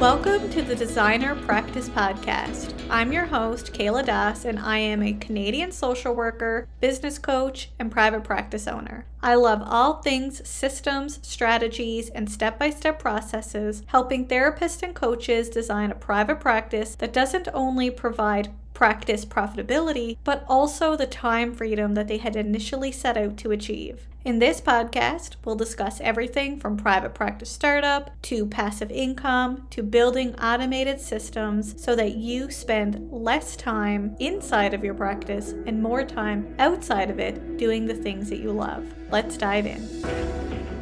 Welcome to the Designer Practice Podcast. I'm your host, Kayla Das, and I am a Canadian social worker, business coach, and private practice owner. I love all things systems, strategies, and step by step processes, helping therapists and coaches design a private practice that doesn't only provide practice profitability, but also the time freedom that they had initially set out to achieve. In this podcast, we'll discuss everything from private practice startup to passive income to building automated systems so that you spend less time inside of your practice and more time outside of it doing the things that you love. Let's dive in.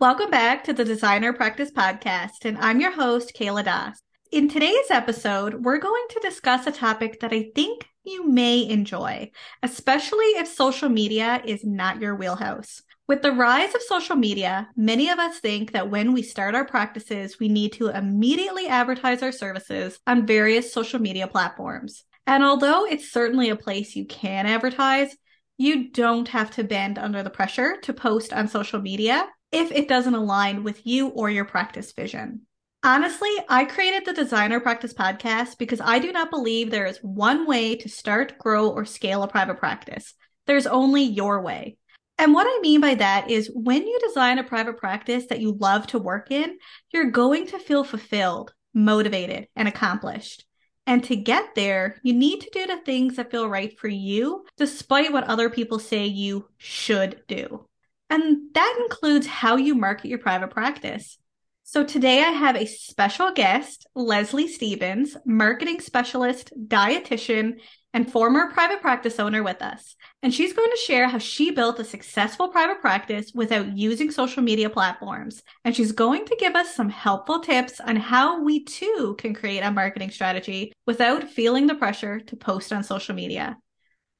Welcome back to the Designer Practice Podcast, and I'm your host, Kayla Das. In today's episode, we're going to discuss a topic that I think you may enjoy, especially if social media is not your wheelhouse. With the rise of social media, many of us think that when we start our practices, we need to immediately advertise our services on various social media platforms. And although it's certainly a place you can advertise, you don't have to bend under the pressure to post on social media if it doesn't align with you or your practice vision. Honestly, I created the Designer Practice podcast because I do not believe there is one way to start, grow, or scale a private practice. There's only your way. And what I mean by that is when you design a private practice that you love to work in, you're going to feel fulfilled, motivated, and accomplished. And to get there, you need to do the things that feel right for you, despite what other people say you should do. And that includes how you market your private practice. So today I have a special guest, Leslie Stevens, marketing specialist, dietitian, and former private practice owner with us. And she's going to share how she built a successful private practice without using social media platforms. And she's going to give us some helpful tips on how we too can create a marketing strategy without feeling the pressure to post on social media.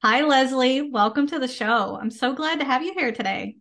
Hi, Leslie. Welcome to the show. I'm so glad to have you here today.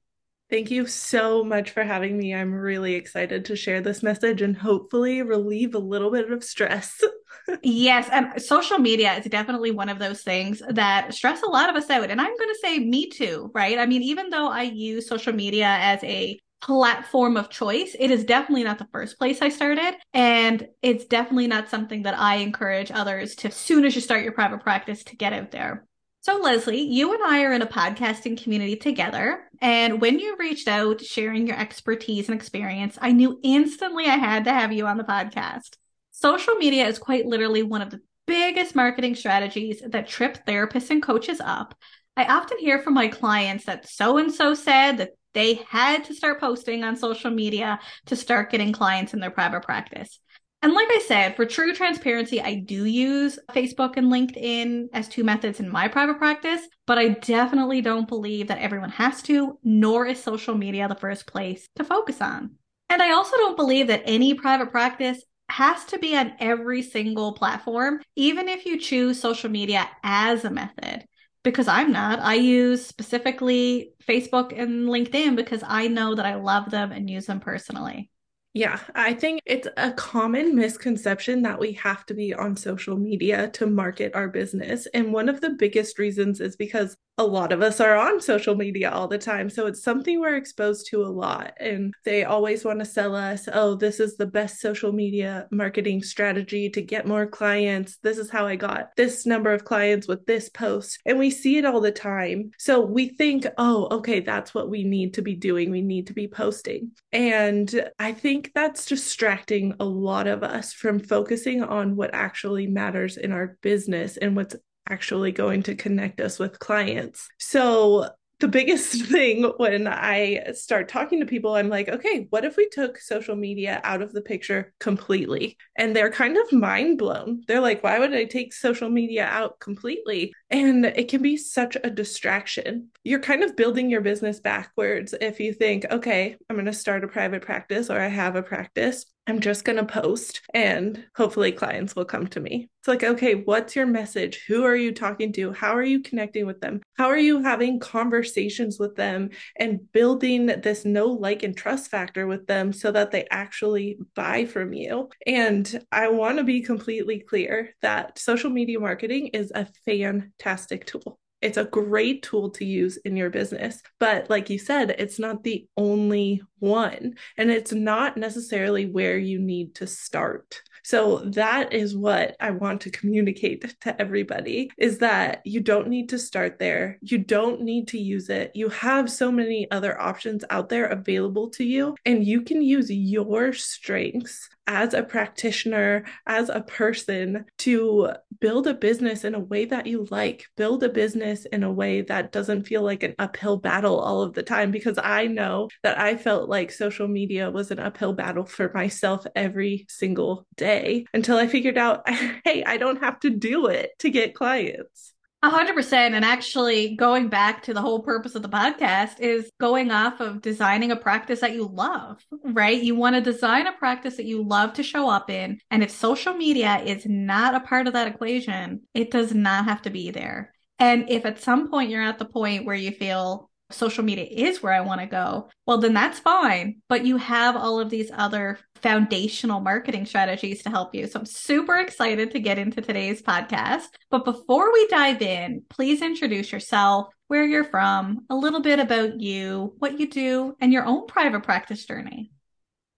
Thank you so much for having me. I'm really excited to share this message and hopefully relieve a little bit of stress. yes, and social media is definitely one of those things that stress a lot of us out. And I'm going to say me too, right? I mean, even though I use social media as a platform of choice, it is definitely not the first place I started. And it's definitely not something that I encourage others to, as soon as you start your private practice, to get out there. So, Leslie, you and I are in a podcasting community together. And when you reached out sharing your expertise and experience, I knew instantly I had to have you on the podcast. Social media is quite literally one of the biggest marketing strategies that trip therapists and coaches up. I often hear from my clients that so and so said that they had to start posting on social media to start getting clients in their private practice. And like I said, for true transparency, I do use Facebook and LinkedIn as two methods in my private practice, but I definitely don't believe that everyone has to, nor is social media the first place to focus on. And I also don't believe that any private practice has to be on every single platform, even if you choose social media as a method. Because I'm not. I use specifically Facebook and LinkedIn because I know that I love them and use them personally. Yeah, I think it's a common misconception that we have to be on social media to market our business. And one of the biggest reasons is because a lot of us are on social media all the time. So it's something we're exposed to a lot. And they always want to sell us, oh, this is the best social media marketing strategy to get more clients. This is how I got this number of clients with this post. And we see it all the time. So we think, oh, okay, that's what we need to be doing. We need to be posting. And I think that's distracting a lot of us from focusing on what actually matters in our business and what's actually going to connect us with clients. So the biggest thing when I start talking to people, I'm like, okay, what if we took social media out of the picture completely? And they're kind of mind blown. They're like, why would I take social media out completely? And it can be such a distraction. You're kind of building your business backwards if you think, okay, I'm going to start a private practice or I have a practice. I'm just going to post and hopefully clients will come to me. It's like, okay, what's your message? Who are you talking to? How are you connecting with them? How are you having conversations with them and building this no like, and trust factor with them so that they actually buy from you? And I want to be completely clear that social media marketing is a fantastic tool. It's a great tool to use in your business. But like you said, it's not the only one, and it's not necessarily where you need to start. So that is what I want to communicate to everybody is that you don't need to start there. You don't need to use it. You have so many other options out there available to you and you can use your strengths as a practitioner, as a person to build a business in a way that you like, build a business in a way that doesn't feel like an uphill battle all of the time. Because I know that I felt like social media was an uphill battle for myself every single day until I figured out, hey, I don't have to do it to get clients. A hundred percent. And actually going back to the whole purpose of the podcast is going off of designing a practice that you love, right? You want to design a practice that you love to show up in. And if social media is not a part of that equation, it does not have to be there. And if at some point you're at the point where you feel social media is where I want to go, well, then that's fine. But you have all of these other foundational marketing strategies to help you. So I'm super excited to get into today's podcast. But before we dive in, please introduce yourself, where you're from, a little bit about you, what you do, and your own private practice journey.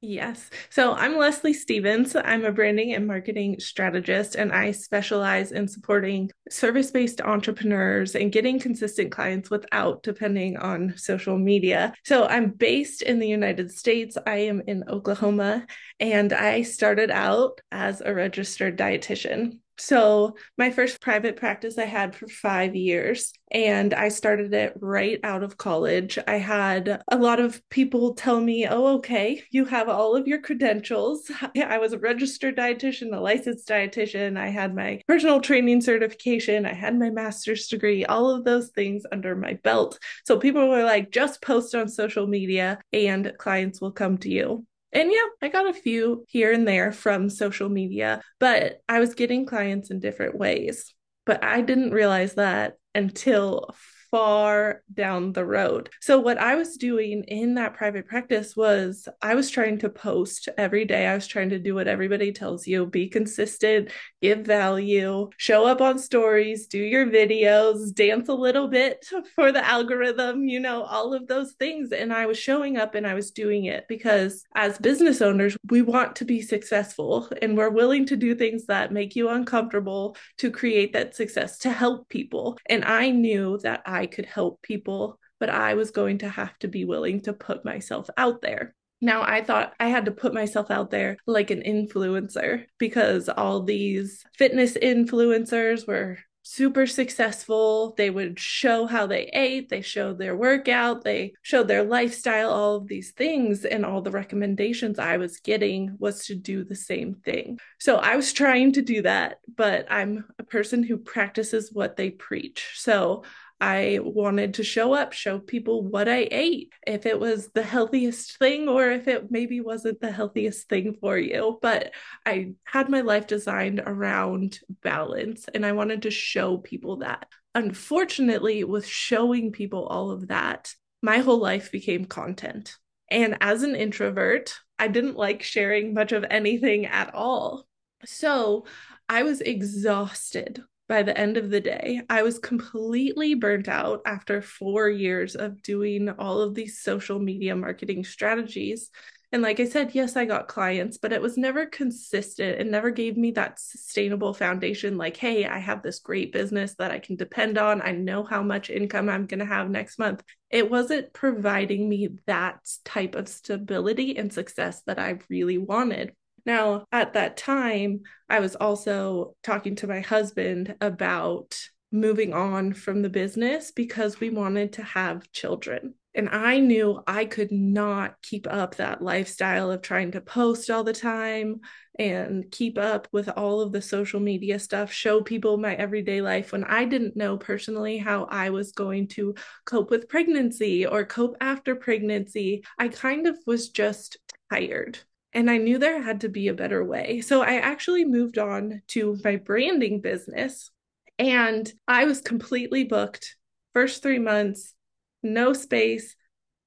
Yes. So I'm Leslie Stevens. I'm a branding and marketing strategist, and I specialize in supporting service based entrepreneurs and getting consistent clients without depending on social media. So I'm based in the United States. I am in Oklahoma, and I started out as a registered dietitian. So, my first private practice I had for five years, and I started it right out of college. I had a lot of people tell me, Oh, okay, you have all of your credentials. I was a registered dietitian, a licensed dietitian. I had my personal training certification, I had my master's degree, all of those things under my belt. So, people were like, Just post on social media, and clients will come to you. And yeah, I got a few here and there from social media, but I was getting clients in different ways. But I didn't realize that until far down the road. So, what I was doing in that private practice was I was trying to post every day. I was trying to do what everybody tells you be consistent, give value, show up on stories, do your videos, dance a little bit for the algorithm, you know, all of those things. And I was showing up and I was doing it because as business owners, we want to be successful and we're willing to do things that make you uncomfortable to create that success, to help people. And I knew that I I could help people, but I was going to have to be willing to put myself out there. Now, I thought I had to put myself out there like an influencer because all these fitness influencers were super successful. They would show how they ate, they showed their workout, they showed their lifestyle, all of these things. And all the recommendations I was getting was to do the same thing. So I was trying to do that, but I'm a person who practices what they preach. So I wanted to show up, show people what I ate, if it was the healthiest thing or if it maybe wasn't the healthiest thing for you. But I had my life designed around balance and I wanted to show people that. Unfortunately, with showing people all of that, my whole life became content. And as an introvert, I didn't like sharing much of anything at all. So I was exhausted by the end of the day. I was completely burnt out after four years of doing all of these social media marketing strategies. And like I said, yes, I got clients, but it was never consistent. It never gave me that sustainable foundation like, hey, I have this great business that I can depend on. I know how much income I'm going to have next month. It wasn't providing me that type of stability and success that I really wanted. Now, at that time, I was also talking to my husband about moving on from the business because we wanted to have children. And I knew I could not keep up that lifestyle of trying to post all the time and keep up with all of the social media stuff, show people my everyday life when I didn't know personally how I was going to cope with pregnancy or cope after pregnancy. I kind of was just tired And I knew there had to be a better way. So I actually moved on to my branding business and I was completely booked. First three months, no space.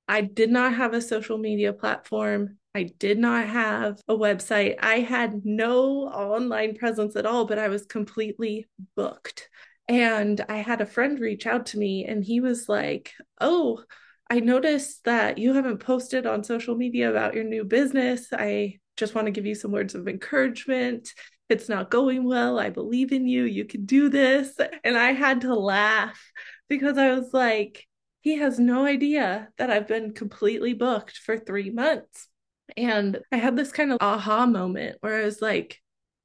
I did not have a social media platform. I did not have a website. I had no online presence at all, but I was completely booked. And I had a friend reach out to me and he was like, Oh, I noticed that you haven't posted on social media about your new business. I just want to give you some words of encouragement. It's not going well. I believe in you. You can do this. And I had to laugh because I was like, he has no idea that I've been completely booked for three months. And I had this kind of aha moment where I was like,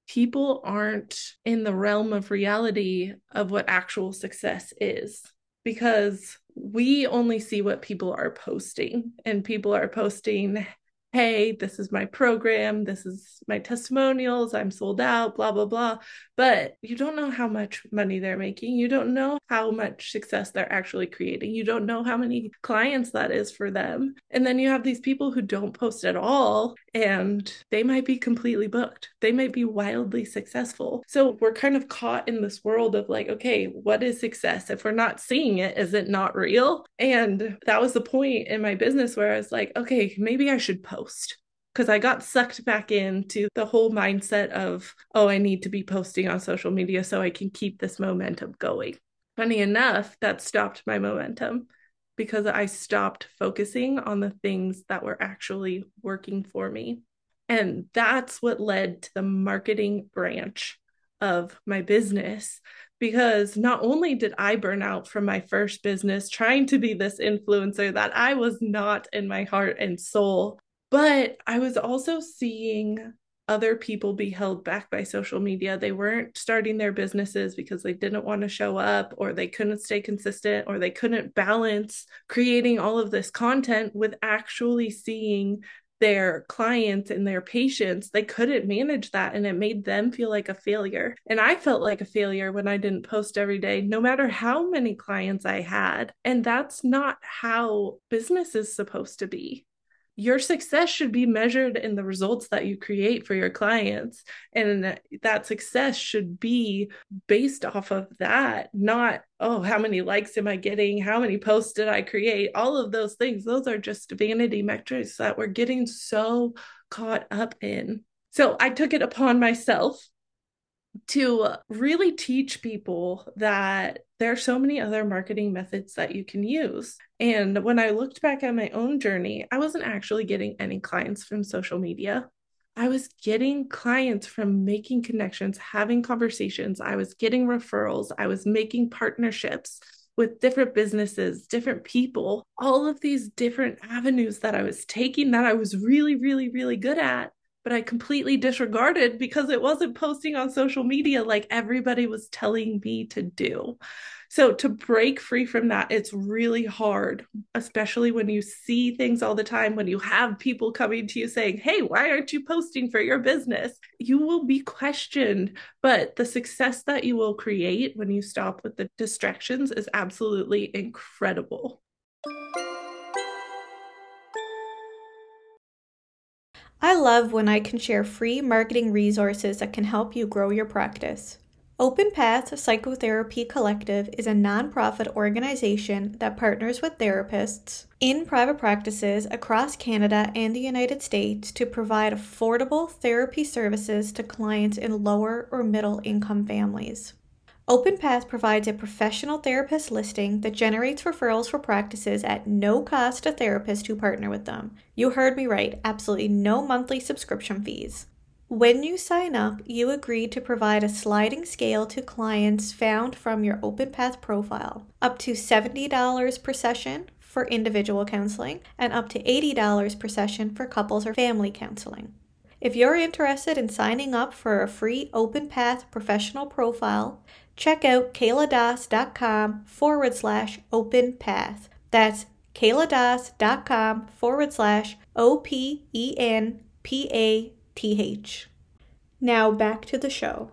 people aren't in the realm of reality of what actual success is because we only see what people are posting, and people are posting hey, this is my program, this is my testimonials, I'm sold out, blah, blah, blah. But you don't know how much money they're making. You don't know how much success they're actually creating. You don't know how many clients that is for them. And then you have these people who don't post at all and they might be completely booked. They might be wildly successful. So we're kind of caught in this world of like, okay, what is success? If we're not seeing it, is it not real? And that was the point in my business where I was like, okay, maybe I should post because I got sucked back into the whole mindset of, oh, I need to be posting on social media so I can keep this momentum going. Funny enough, that stopped my momentum because I stopped focusing on the things that were actually working for me. And that's what led to the marketing branch of my business. Because not only did I burn out from my first business trying to be this influencer that I was not in my heart and soul, but I was also seeing other people be held back by social media. They weren't starting their businesses because they didn't want to show up or they couldn't stay consistent or they couldn't balance creating all of this content with actually seeing their clients and their patients, they couldn't manage that and it made them feel like a failure. And I felt like a failure when I didn't post every day, no matter how many clients I had. And that's not how business is supposed to be your success should be measured in the results that you create for your clients. And that success should be based off of that not oh how many likes am i getting? How many posts did i create? All of those things. Those are just vanity metrics that we're getting so caught up in. So i took it upon myself to really teach people that there are so many other marketing methods that you can use. And when I looked back at my own journey, I wasn't actually getting any clients from social media. I was getting clients from making connections, having conversations. I was getting referrals. I was making partnerships with different businesses, different people, all of these different avenues that I was taking that I was really, really, really good at but I completely disregarded because it wasn't posting on social media like everybody was telling me to do. So to break free from that, it's really hard, especially when you see things all the time, when you have people coming to you saying, Hey, why aren't you posting for your business? You will be questioned, but the success that you will create when you stop with the distractions is absolutely incredible. I love when I can share free marketing resources that can help you grow your practice. Open Path Psychotherapy Collective is a nonprofit organization that partners with therapists in private practices across Canada and the United States to provide affordable therapy services to clients in lower or middle income families. OpenPath provides a professional therapist listing that generates referrals for practices at no cost to therapists who partner with them. You heard me right, absolutely no monthly subscription fees. When you sign up, you agree to provide a sliding scale to clients found from your OpenPath profile, up to $70 per session for individual counseling and up to $80 per session for couples or family counseling. If you're interested in signing up for a free OpenPath professional profile, check out kayladas.com forward slash open path. That's kayladas.com forward slash O P E N P A T H. Now back to the show.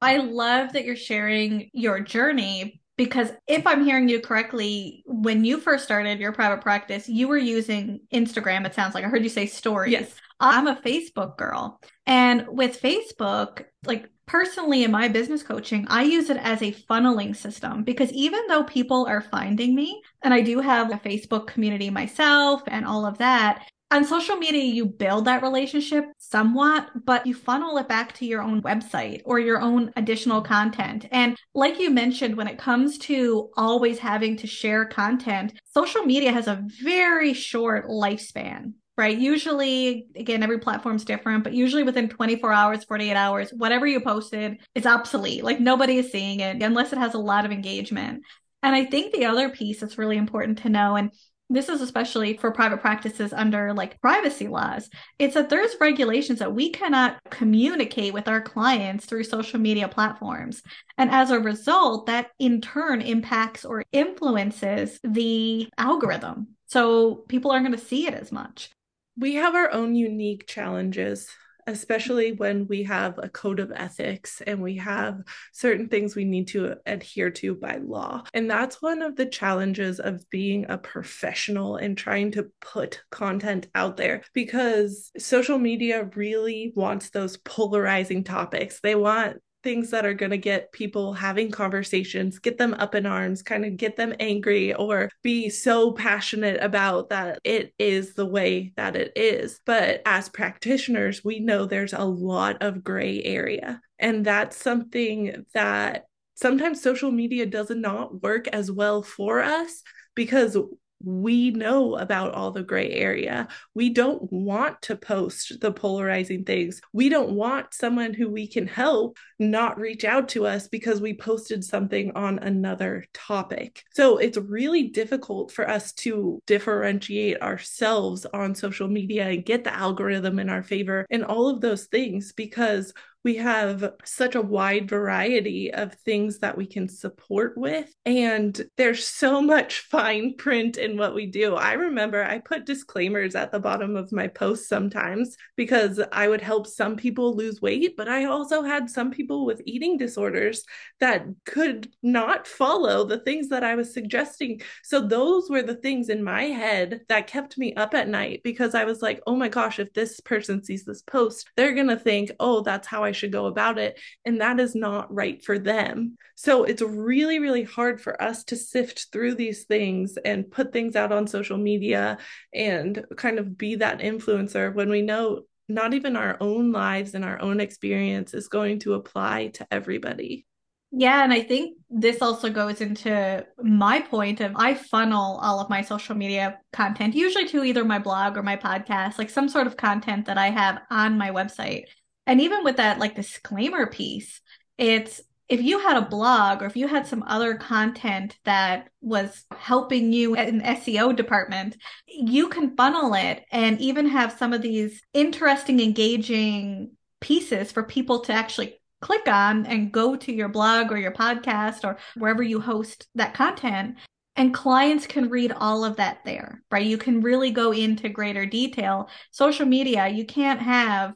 I love that you're sharing your journey because if I'm hearing you correctly, when you first started your private practice, you were using Instagram. It sounds like I heard you say stories. Yes. I'm a Facebook girl. And with Facebook, like personally in my business coaching, I use it as a funneling system because even though people are finding me, and I do have a Facebook community myself and all of that, on social media, you build that relationship somewhat, but you funnel it back to your own website or your own additional content. And like you mentioned, when it comes to always having to share content, social media has a very short lifespan right? Usually, again, every platform's different, but usually within 24 hours, 48 hours, whatever you posted is obsolete. Like nobody is seeing it unless it has a lot of engagement. And I think the other piece that's really important to know, and this is especially for private practices under like privacy laws, it's that there's regulations that we cannot communicate with our clients through social media platforms. And as a result, that in turn impacts or influences the algorithm. So people aren't going to see it as much we have our own unique challenges especially when we have a code of ethics and we have certain things we need to adhere to by law. And that's one of the challenges of being a professional and trying to put content out there because social media really wants those polarizing topics. They want things that are going to get people having conversations, get them up in arms, kind of get them angry or be so passionate about that it is the way that it is. But as practitioners, we know there's a lot of gray area. And that's something that sometimes social media does not work as well for us because we know about all the gray area. We don't want to post the polarizing things. We don't want someone who we can help not reach out to us because we posted something on another topic. So it's really difficult for us to differentiate ourselves on social media and get the algorithm in our favor and all of those things because we have such a wide variety of things that we can support with. And there's so much fine print in what we do. I remember I put disclaimers at the bottom of my posts sometimes because I would help some people lose weight, but I also had some people with eating disorders that could not follow the things that I was suggesting. So those were the things in my head that kept me up at night because I was like, oh my gosh, if this person sees this post, they're going to think, oh, that's how I should go about it. And that is not right for them. So it's really, really hard for us to sift through these things and put things out on social media and kind of be that influencer when we know not even our own lives and our own experience is going to apply to everybody. Yeah, and I think this also goes into my point of I funnel all of my social media content usually to either my blog or my podcast, like some sort of content that I have on my website and even with that like disclaimer piece it's if you had a blog or if you had some other content that was helping you in SEO department, you can funnel it and even have some of these interesting, engaging pieces for people to actually click on and go to your blog or your podcast or wherever you host that content. And clients can read all of that there, right? You can really go into greater detail. Social media, you can't have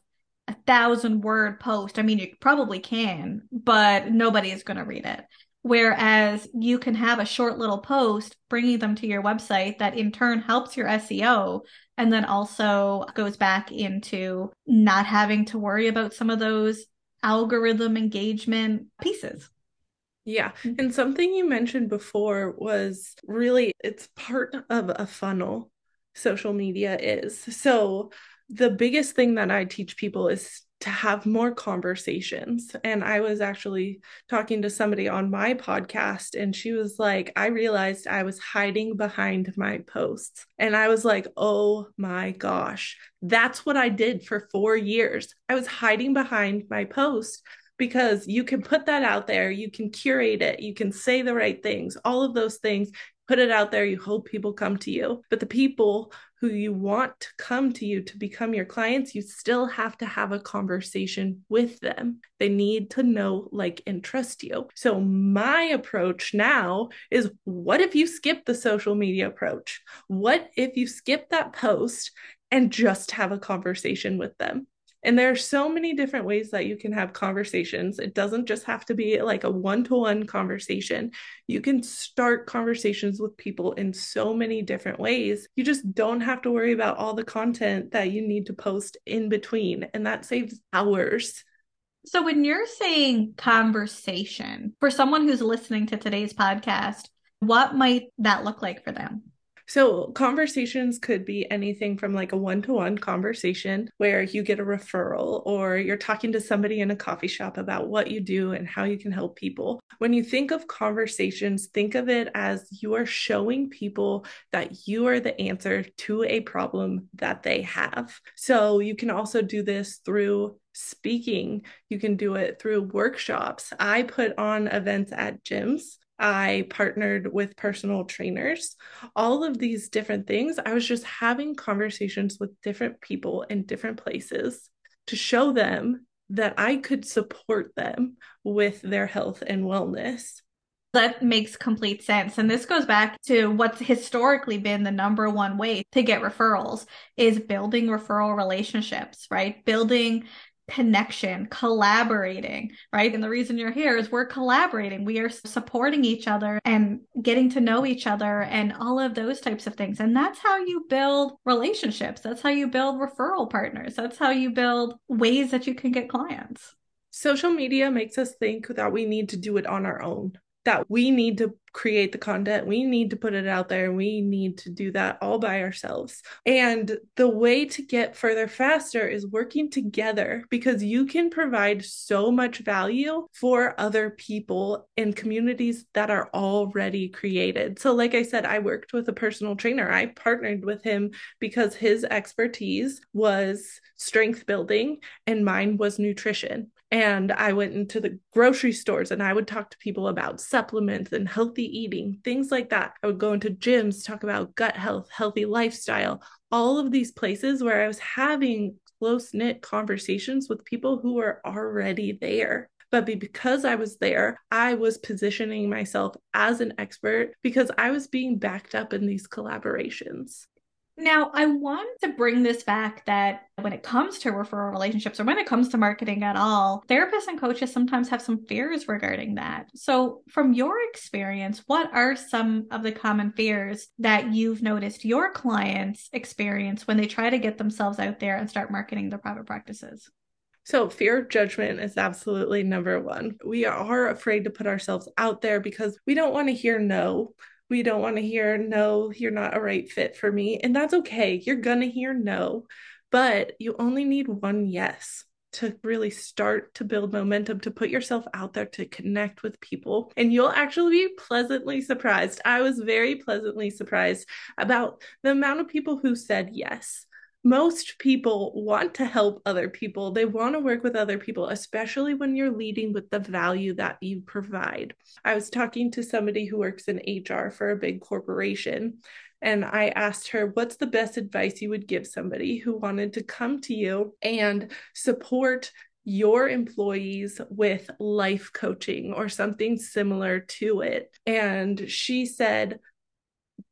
a thousand word post. I mean, you probably can, but nobody is going to read it. Whereas you can have a short little post bringing them to your website that in turn helps your SEO and then also goes back into not having to worry about some of those algorithm engagement pieces. Yeah. Mm-hmm. And something you mentioned before was really it's part of a funnel social media is. So the biggest thing that I teach people is to have more conversations. And I was actually talking to somebody on my podcast, and she was like, I realized I was hiding behind my posts. And I was like, oh my gosh, that's what I did for four years. I was hiding behind my post because you can put that out there, you can curate it, you can say the right things, all of those things put it out there you hope people come to you but the people who you want to come to you to become your clients you still have to have a conversation with them. They need to know like and trust you. So my approach now is what if you skip the social media approach? What if you skip that post and just have a conversation with them And there are so many different ways that you can have conversations. It doesn't just have to be like a one to one conversation. You can start conversations with people in so many different ways. You just don't have to worry about all the content that you need to post in between. And that saves hours. So, when you're saying conversation, for someone who's listening to today's podcast, what might that look like for them? So, conversations could be anything from like a one to one conversation where you get a referral or you're talking to somebody in a coffee shop about what you do and how you can help people. When you think of conversations, think of it as you are showing people that you are the answer to a problem that they have. So, you can also do this through speaking. You can do it through workshops. I put on events at gyms I partnered with personal trainers, all of these different things. I was just having conversations with different people in different places to show them that I could support them with their health and wellness. That makes complete sense. And this goes back to what's historically been the number one way to get referrals is building referral relationships, right? Building connection, collaborating, right? And the reason you're here is we're collaborating. We are supporting each other and getting to know each other and all of those types of things. And that's how you build relationships. That's how you build referral partners. That's how you build ways that you can get clients. Social media makes us think that we need to do it on our own that we need to create the content, we need to put it out there, we need to do that all by ourselves. And the way to get further faster is working together because you can provide so much value for other people in communities that are already created. So, like I said, I worked with a personal trainer, I partnered with him because his expertise was strength building and mine was nutrition. And I went into the grocery stores and I would talk to people about supplements and healthy eating, things like that. I would go into gyms, talk about gut health, healthy lifestyle, all of these places where I was having close knit conversations with people who were already there. But because I was there, I was positioning myself as an expert because I was being backed up in these collaborations. Now, I want to bring this back that when it comes to referral relationships or when it comes to marketing at all, therapists and coaches sometimes have some fears regarding that. So, from your experience, what are some of the common fears that you've noticed your clients experience when they try to get themselves out there and start marketing their private practices? So, fear of judgment is absolutely number one. We are afraid to put ourselves out there because we don't want to hear no we don't want to hear no you're not a right fit for me and that's okay you're gonna hear no but you only need one yes to really start to build momentum to put yourself out there to connect with people and you'll actually be pleasantly surprised. I was very pleasantly surprised about the amount of people who said yes most people want to help other people. They want to work with other people, especially when you're leading with the value that you provide. I was talking to somebody who works in HR for a big corporation, and I asked her, What's the best advice you would give somebody who wanted to come to you and support your employees with life coaching or something similar to it? And she said,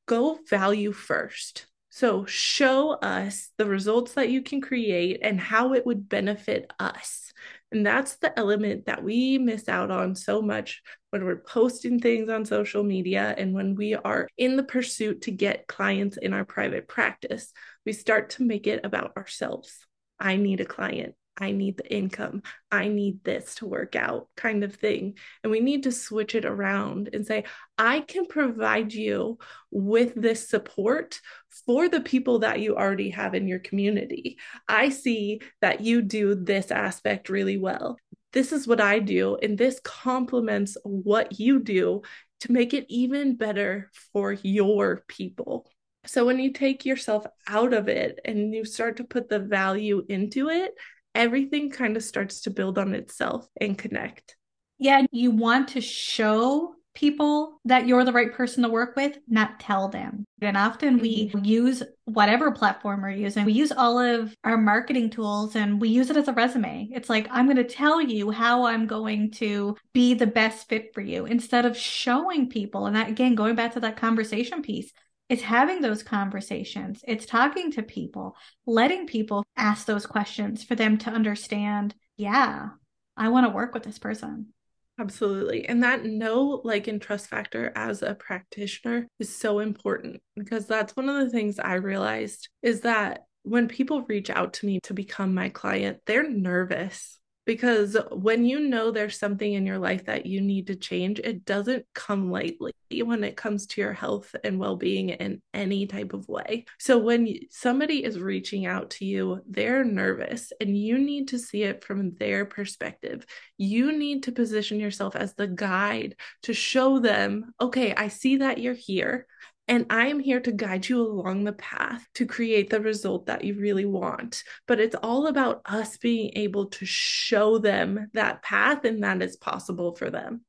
Go value first so show us the results that you can create and how it would benefit us. And that's the element that we miss out on so much when we're posting things on social media and when we are in the pursuit to get clients in our private practice. We start to make it about ourselves. I need a client. I need the income. I need this to work out, kind of thing. And we need to switch it around and say, I can provide you with this support for the people that you already have in your community. I see that you do this aspect really well. This is what I do, and this complements what you do to make it even better for your people. So when you take yourself out of it and you start to put the value into it, everything kind of starts to build on itself and connect. Yeah, you want to show people that you're the right person to work with, not tell them. And often we mm-hmm. use whatever platform we're using, we use all of our marketing tools and we use it as a resume. It's like, I'm going to tell you how I'm going to be the best fit for you instead of showing people. And that, again, going back to that conversation piece, It's having those conversations, it's talking to people, letting people ask those questions for them to understand, yeah, I want to work with this person. Absolutely. And that know, like, and trust factor as a practitioner is so important because that's one of the things I realized is that when people reach out to me to become my client, they're nervous because when you know there's something in your life that you need to change, it doesn't come lightly when it comes to your health and well being in any type of way. So, when somebody is reaching out to you, they're nervous and you need to see it from their perspective. You need to position yourself as the guide to show them, okay, I see that you're here. And I am here to guide you along the path to create the result that you really want. But it's all about us being able to show them that path and that is possible for them.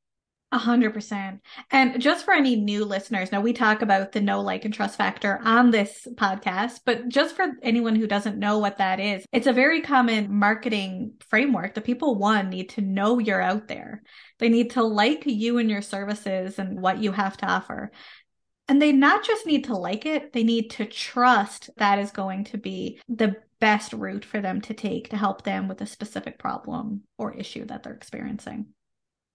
A hundred percent. And just for any new listeners, now we talk about the no like, and trust factor on this podcast, but just for anyone who doesn't know what that is, it's a very common marketing framework that people, one, need to know you're out there. They need to like you and your services and what you have to offer. And they not just need to like it, they need to trust that is going to be the best route for them to take to help them with a specific problem or issue that they're experiencing.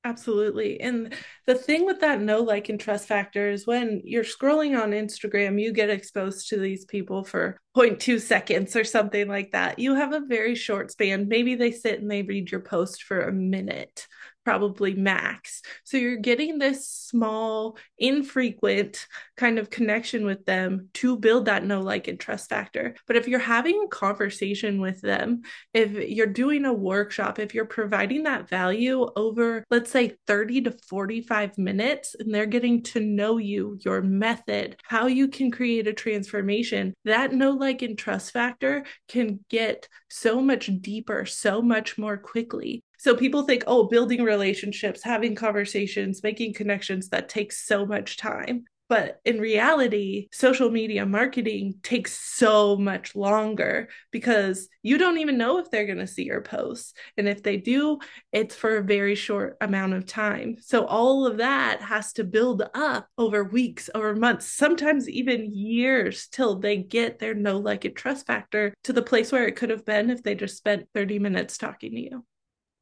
Absolutely. And the thing with that no like, and trust factor is when you're scrolling on Instagram, you get exposed to these people for 0.2 seconds or something like that. You have a very short span. Maybe they sit and they read your post for a minute probably max. So you're getting this small, infrequent kind of connection with them to build that know, like, and trust factor. But if you're having a conversation with them, if you're doing a workshop, if you're providing that value over, let's say, 30 to 45 minutes, and they're getting to know you, your method, how you can create a transformation, that know, like, and trust factor can get so much deeper, so much more quickly. So people think, oh, building relationships, having conversations, making connections, that takes so much time. But in reality, social media marketing takes so much longer because you don't even know if they're going to see your posts. And if they do, it's for a very short amount of time. So all of that has to build up over weeks, over months, sometimes even years till they get their know, like, and trust factor to the place where it could have been if they just spent 30 minutes talking to you.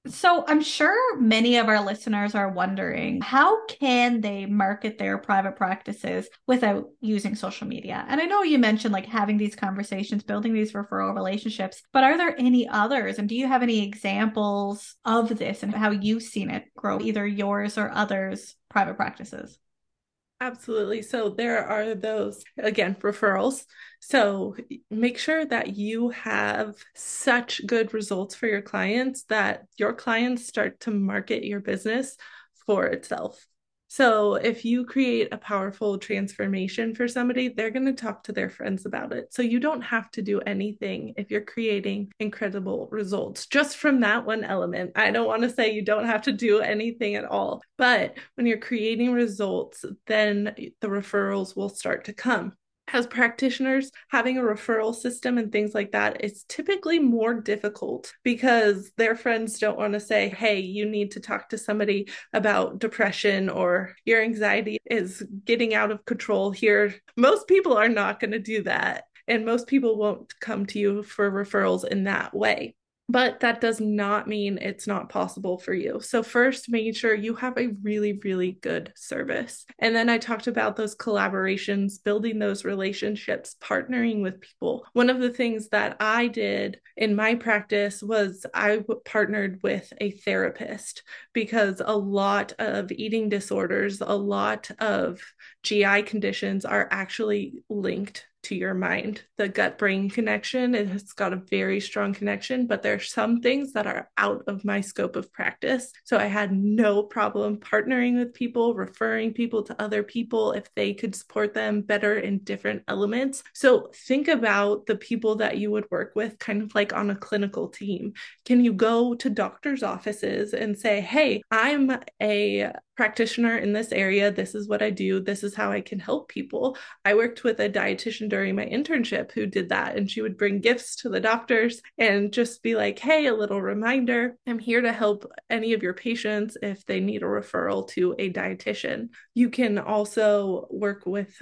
So I'm sure many of our listeners are wondering how can they market their private practices without using social media? And I know you mentioned like having these conversations, building these referral relationships, but are there any others? And do you have any examples of this and how you've seen it grow either yours or others' private practices? Absolutely. So there are those, again, referrals. So make sure that you have such good results for your clients that your clients start to market your business for itself. So if you create a powerful transformation for somebody, they're going to talk to their friends about it. So you don't have to do anything if you're creating incredible results just from that one element. I don't want to say you don't have to do anything at all, but when you're creating results, then the referrals will start to come as practitioners, having a referral system and things like that is typically more difficult because their friends don't want to say, Hey, you need to talk to somebody about depression or your anxiety is getting out of control here. Most people are not going to do that. And most people won't come to you for referrals in that way but that does not mean it's not possible for you. So, first, making sure you have a really, really good service. And then I talked about those collaborations, building those relationships, partnering with people. One of the things that I did in my practice was I partnered with a therapist because a lot of eating disorders, a lot of GI conditions are actually linked to your mind. The gut brain connection, it has got a very strong connection, but there are some things that are out of my scope of practice. So I had no problem partnering with people, referring people to other people if they could support them better in different elements. So think about the people that you would work with kind of like on a clinical team. Can you go to doctors' offices and say, hey, I'm a practitioner in this area. This is what I do. This is how I can help people. I worked with a dietitian during my internship who did that, and she would bring gifts to the doctors and just be like, hey, a little reminder I'm here to help any of your patients if they need a referral to a dietitian. You can also work with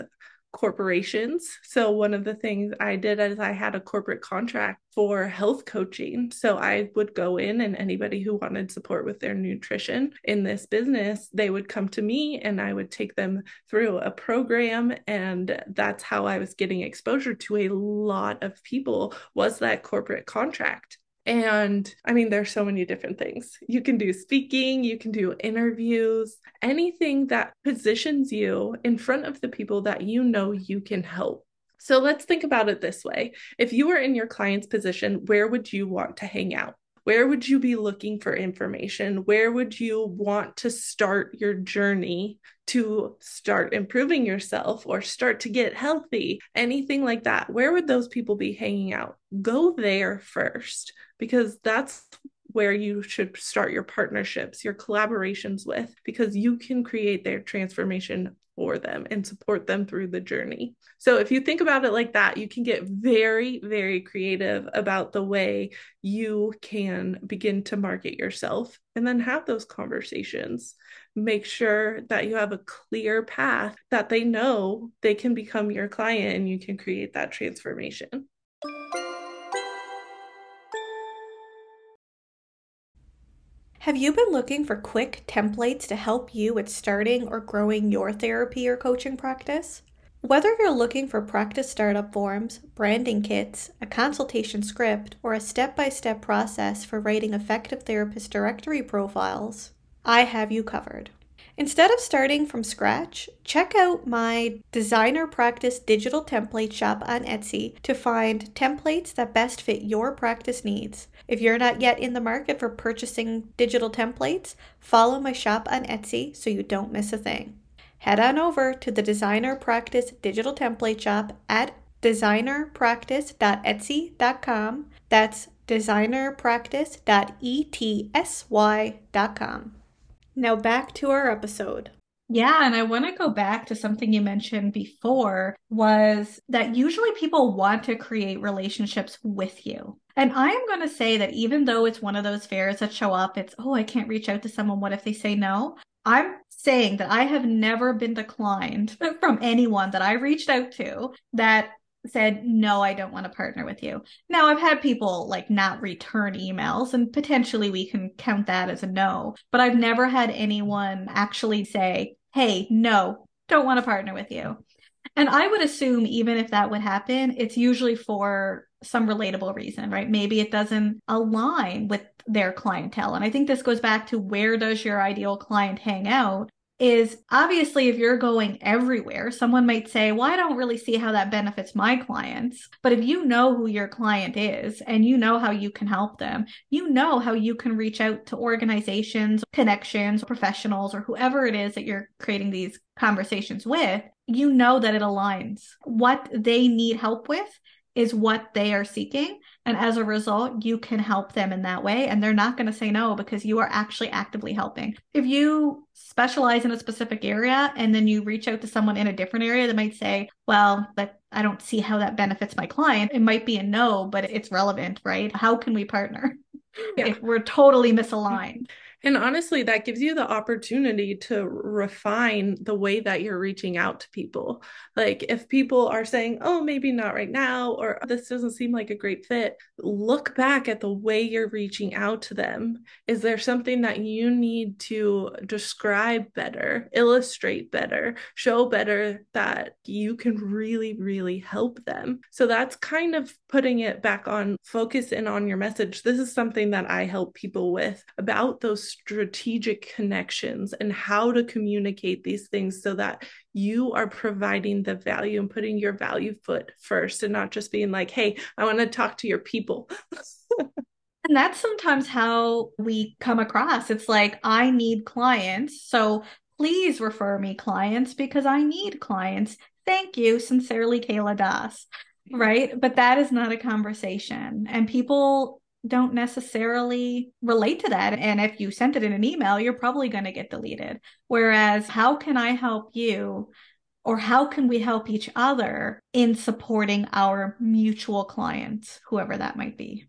corporations. So, one of the things I did is I had a corporate contract for health coaching. So, I would go in, and anybody who wanted support with their nutrition in this business, they would come to me and I would take them through a program. And that's how I was getting exposure to a lot of people, was that corporate contract. And I mean, there's so many different things. You can do speaking, you can do interviews, anything that positions you in front of the people that you know you can help. So let's think about it this way. If you were in your client's position, where would you want to hang out? Where would you be looking for information? Where would you want to start your journey to start improving yourself or start to get healthy? Anything like that. Where would those people be hanging out? Go there first because that's where you should start your partnerships, your collaborations with, because you can create their transformation for them and support them through the journey. So if you think about it like that, you can get very, very creative about the way you can begin to market yourself and then have those conversations. Make sure that you have a clear path that they know they can become your client and you can create that transformation. Have you been looking for quick templates to help you with starting or growing your therapy or coaching practice? Whether you're looking for practice startup forms, branding kits, a consultation script, or a step by step process for writing effective therapist directory profiles, I have you covered. Instead of starting from scratch, check out my designer practice digital template shop on Etsy to find templates that best fit your practice needs. If you're not yet in the market for purchasing digital templates, follow my shop on Etsy so you don't miss a thing. Head on over to the Designer Practice digital template shop at designerpractice.etsy.com. That's designerpractice.etsy.com. Now back to our episode. Yeah, and I want to go back to something you mentioned before was that usually people want to create relationships with you. And I am going to say that even though it's one of those fairs that show up, it's, oh, I can't reach out to someone. What if they say no? I'm saying that I have never been declined from anyone that I reached out to that said, no, I don't want to partner with you. Now, I've had people like not return emails, and potentially we can count that as a no, but I've never had anyone actually say, hey, no, don't want to partner with you. And I would assume, even if that would happen, it's usually for some relatable reason, right? Maybe it doesn't align with their clientele. And I think this goes back to where does your ideal client hang out? Is obviously if you're going everywhere, someone might say, Well, I don't really see how that benefits my clients. But if you know who your client is and you know how you can help them, you know how you can reach out to organizations, connections, professionals, or whoever it is that you're creating these conversations with, you know that it aligns. What they need help with is what they are seeking. And as a result, you can help them in that way. And they're not going to say no because you are actually actively helping. If you specialize in a specific area and then you reach out to someone in a different area that might say, well, that I don't see how that benefits my client, it might be a no, but it's relevant, right? How can we partner yeah. if we're totally misaligned? And honestly, that gives you the opportunity to refine the way that you're reaching out to people. Like if people are saying, oh, maybe not right now, or oh, this doesn't seem like a great fit, look back at the way you're reaching out to them. Is there something that you need to describe better, illustrate better, show better that you can really, really help them? So that's kind of putting it back on focus and on your message. This is something that I help people with about those strategic connections and how to communicate these things so that you are providing the value and putting your value foot first and not just being like, hey, I want to talk to your people. and that's sometimes how we come across. It's like, I need clients. So please refer me clients because I need clients. Thank you. Sincerely, Kayla Das. Right. But that is not a conversation. And people don't necessarily relate to that. And if you sent it in an email, you're probably going to get deleted. Whereas, how can I help you? Or how can we help each other in supporting our mutual clients, whoever that might be?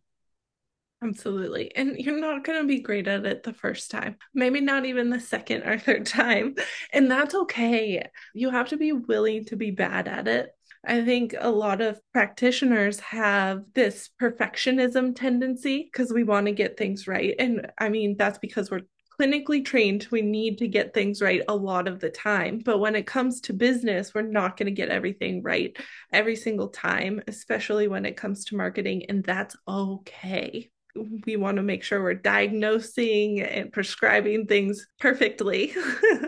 Absolutely. And you're not going to be great at it the first time, maybe not even the second or third time. And that's okay. You have to be willing to be bad at it. I think a lot of practitioners have this perfectionism tendency because we want to get things right. And I mean, that's because we're clinically trained. We need to get things right a lot of the time. But when it comes to business, we're not going to get everything right every single time, especially when it comes to marketing. And that's okay we want to make sure we're diagnosing and prescribing things perfectly.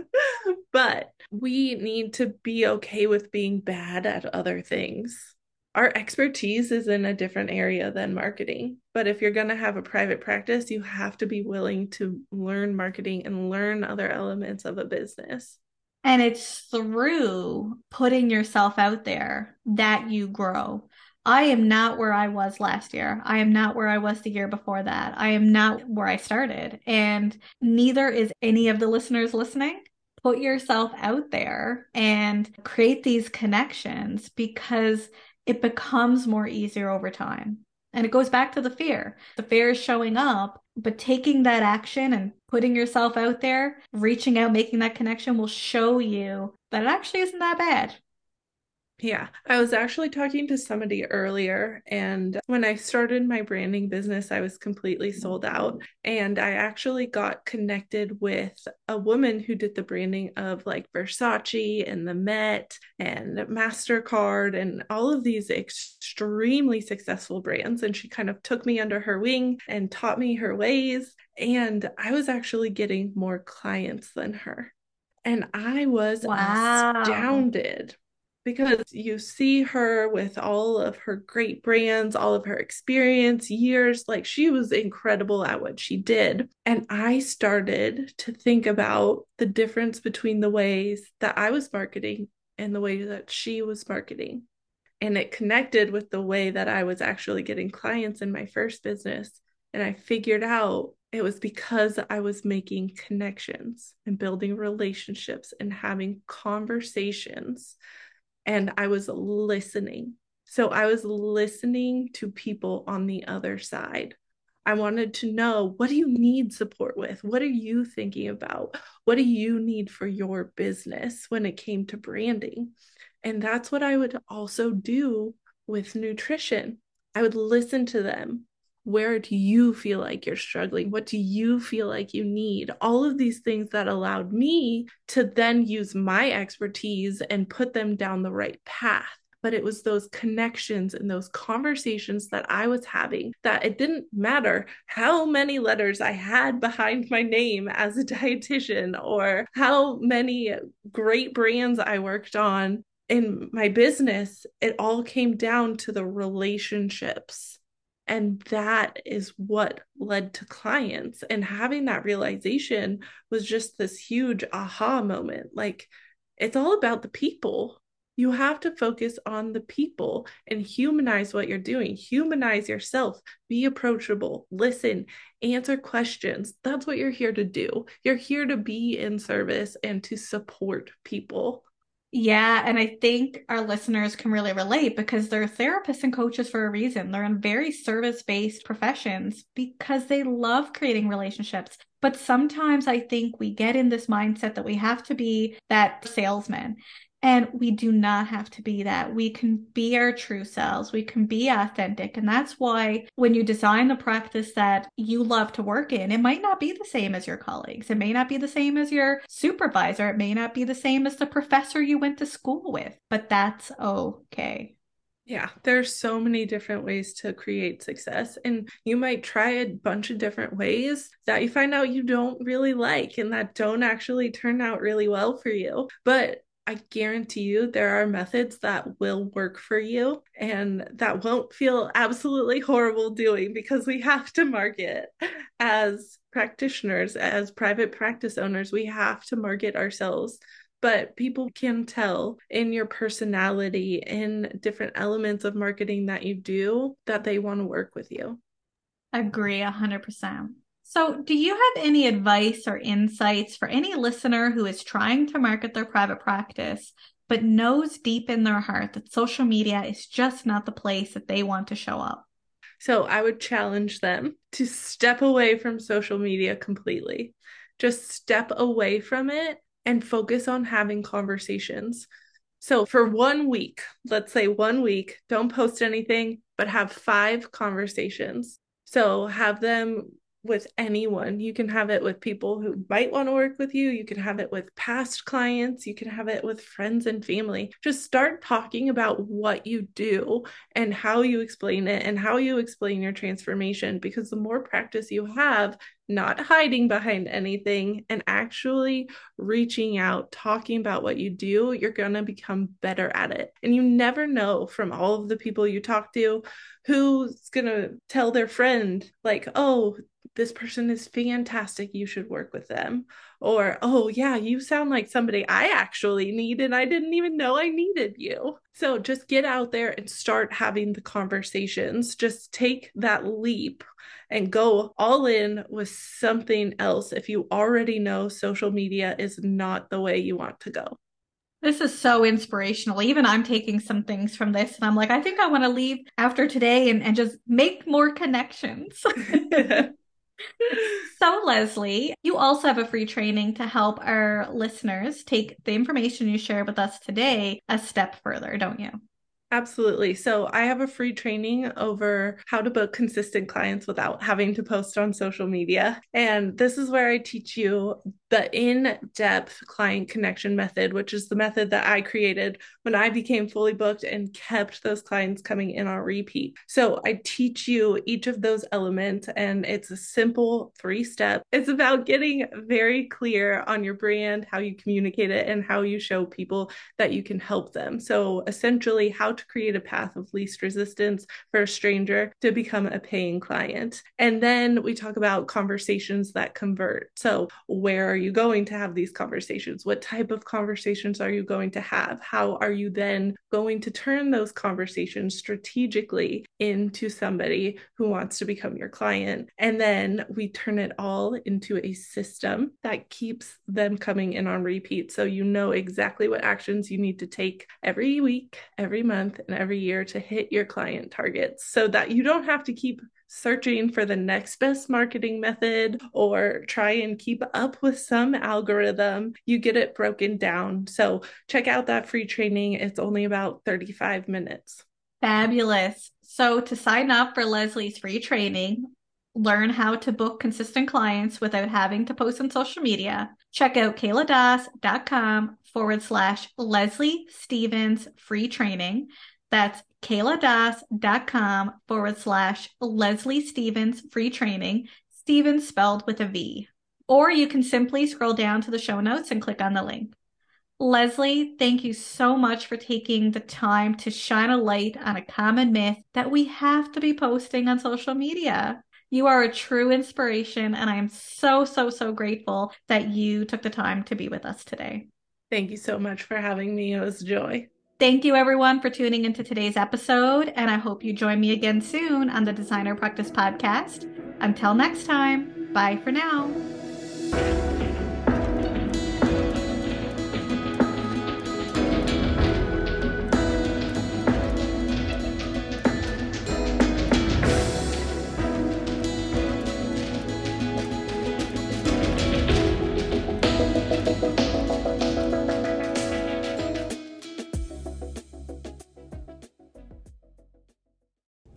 but we need to be okay with being bad at other things. Our expertise is in a different area than marketing. But if you're going to have a private practice, you have to be willing to learn marketing and learn other elements of a business. And it's through putting yourself out there that you grow. I am not where I was last year. I am not where I was the year before that. I am not where I started. And neither is any of the listeners listening. Put yourself out there and create these connections because it becomes more easier over time. And it goes back to the fear. The fear is showing up, but taking that action and putting yourself out there, reaching out, making that connection will show you that it actually isn't that bad. Yeah, I was actually talking to somebody earlier, and when I started my branding business, I was completely sold out. And I actually got connected with a woman who did the branding of like Versace and the Met and MasterCard and all of these extremely successful brands. And she kind of took me under her wing and taught me her ways. And I was actually getting more clients than her. And I was wow. astounded because you see her with all of her great brands, all of her experience, years. Like she was incredible at what she did. And I started to think about the difference between the ways that I was marketing and the way that she was marketing. And it connected with the way that I was actually getting clients in my first business. And I figured out it was because I was making connections and building relationships and having conversations and I was listening. So I was listening to people on the other side. I wanted to know what do you need support with? What are you thinking about? What do you need for your business when it came to branding? And that's what I would also do with nutrition. I would listen to them where do you feel like you're struggling? What do you feel like you need? All of these things that allowed me to then use my expertise and put them down the right path. But it was those connections and those conversations that I was having that it didn't matter how many letters I had behind my name as a dietitian or how many great brands I worked on in my business. It all came down to the relationships and that is what led to clients. And having that realization was just this huge aha moment. Like, it's all about the people. You have to focus on the people and humanize what you're doing. Humanize yourself. Be approachable. Listen. Answer questions. That's what you're here to do. You're here to be in service and to support people. Yeah, and I think our listeners can really relate because they're therapists and coaches for a reason. They're in very service based professions because they love creating relationships. But sometimes I think we get in this mindset that we have to be that salesman. And we do not have to be that. We can be our true selves. We can be authentic. And that's why when you design the practice that you love to work in, it might not be the same as your colleagues. It may not be the same as your supervisor. It may not be the same as the professor you went to school with, but that's okay. Yeah, there's so many different ways to create success. And you might try a bunch of different ways that you find out you don't really like and that don't actually turn out really well for you. But I guarantee you there are methods that will work for you and that won't feel absolutely horrible doing because we have to market as practitioners, as private practice owners, we have to market ourselves. But people can tell in your personality, in different elements of marketing that you do, that they want to work with you. Agree 100%. So, do you have any advice or insights for any listener who is trying to market their private practice, but knows deep in their heart that social media is just not the place that they want to show up? So I would challenge them to step away from social media completely. Just step away from it and focus on having conversations. So for one week, let's say one week, don't post anything, but have five conversations. So have them with anyone. You can have it with people who might want to work with you. You can have it with past clients. You can have it with friends and family. Just start talking about what you do and how you explain it and how you explain your transformation. Because the more practice you have, not hiding behind anything and actually reaching out, talking about what you do, you're going to become better at it. And you never know from all of the people you talk to who's going to tell their friend, like, oh, this person is fantastic. You should work with them. Or, oh, yeah, you sound like somebody I actually need, and I didn't even know I needed you. So just get out there and start having the conversations. Just take that leap and go all in with something else if you already know social media is not the way you want to go. This is so inspirational. Even I'm taking some things from this and I'm like, I think I want to leave after today and, and just make more connections. so, Leslie, you also have a free training to help our listeners take the information you share with us today a step further, don't you? Absolutely. So I have a free training over how to book consistent clients without having to post on social media. And this is where I teach you the in depth client connection method, which is the method that I created when I became fully booked and kept those clients coming in on repeat. So I teach you each of those elements, and it's a simple three step. It's about getting very clear on your brand, how you communicate it, and how you show people that you can help them. So essentially, how create a path of least resistance for a stranger to become a paying client. And then we talk about conversations that convert. So, where are you going to have these conversations? What type of conversations are you going to have? How are you then going to turn those conversations strategically into somebody who wants to become your client? And then we turn it all into a system that keeps them coming in on repeat. So, you know exactly what actions you need to take every week, every month month and every year to hit your client targets so that you don't have to keep searching for the next best marketing method or try and keep up with some algorithm. You get it broken down. So check out that free training. It's only about 35 minutes. Fabulous. So to sign up for Leslie's free training, learn how to book consistent clients without having to post on social media, check out kayladas.com forward slash Leslie Stevens free training. That's kayladas.com forward slash Leslie Stevens free training, Stevens spelled with a V. Or you can simply scroll down to the show notes and click on the link. Leslie, thank you so much for taking the time to shine a light on a common myth that we have to be posting on social media. You are a true inspiration, and I am so, so, so grateful that you took the time to be with us today. Thank you so much for having me. It was joy. Thank you, everyone, for tuning into today's episode, and I hope you join me again soon on the Designer Practice Podcast. Until next time, bye for now.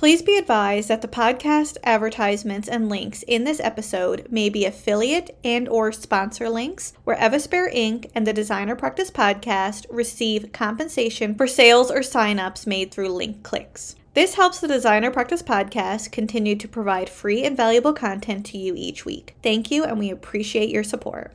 Please be advised that the podcast advertisements and links in this episode may be affiliate and or sponsor links where Evaspare Inc. and the Designer Practice Podcast receive compensation for sales or signups made through link clicks. This helps the Designer Practice Podcast continue to provide free and valuable content to you each week. Thank you, and we appreciate your support.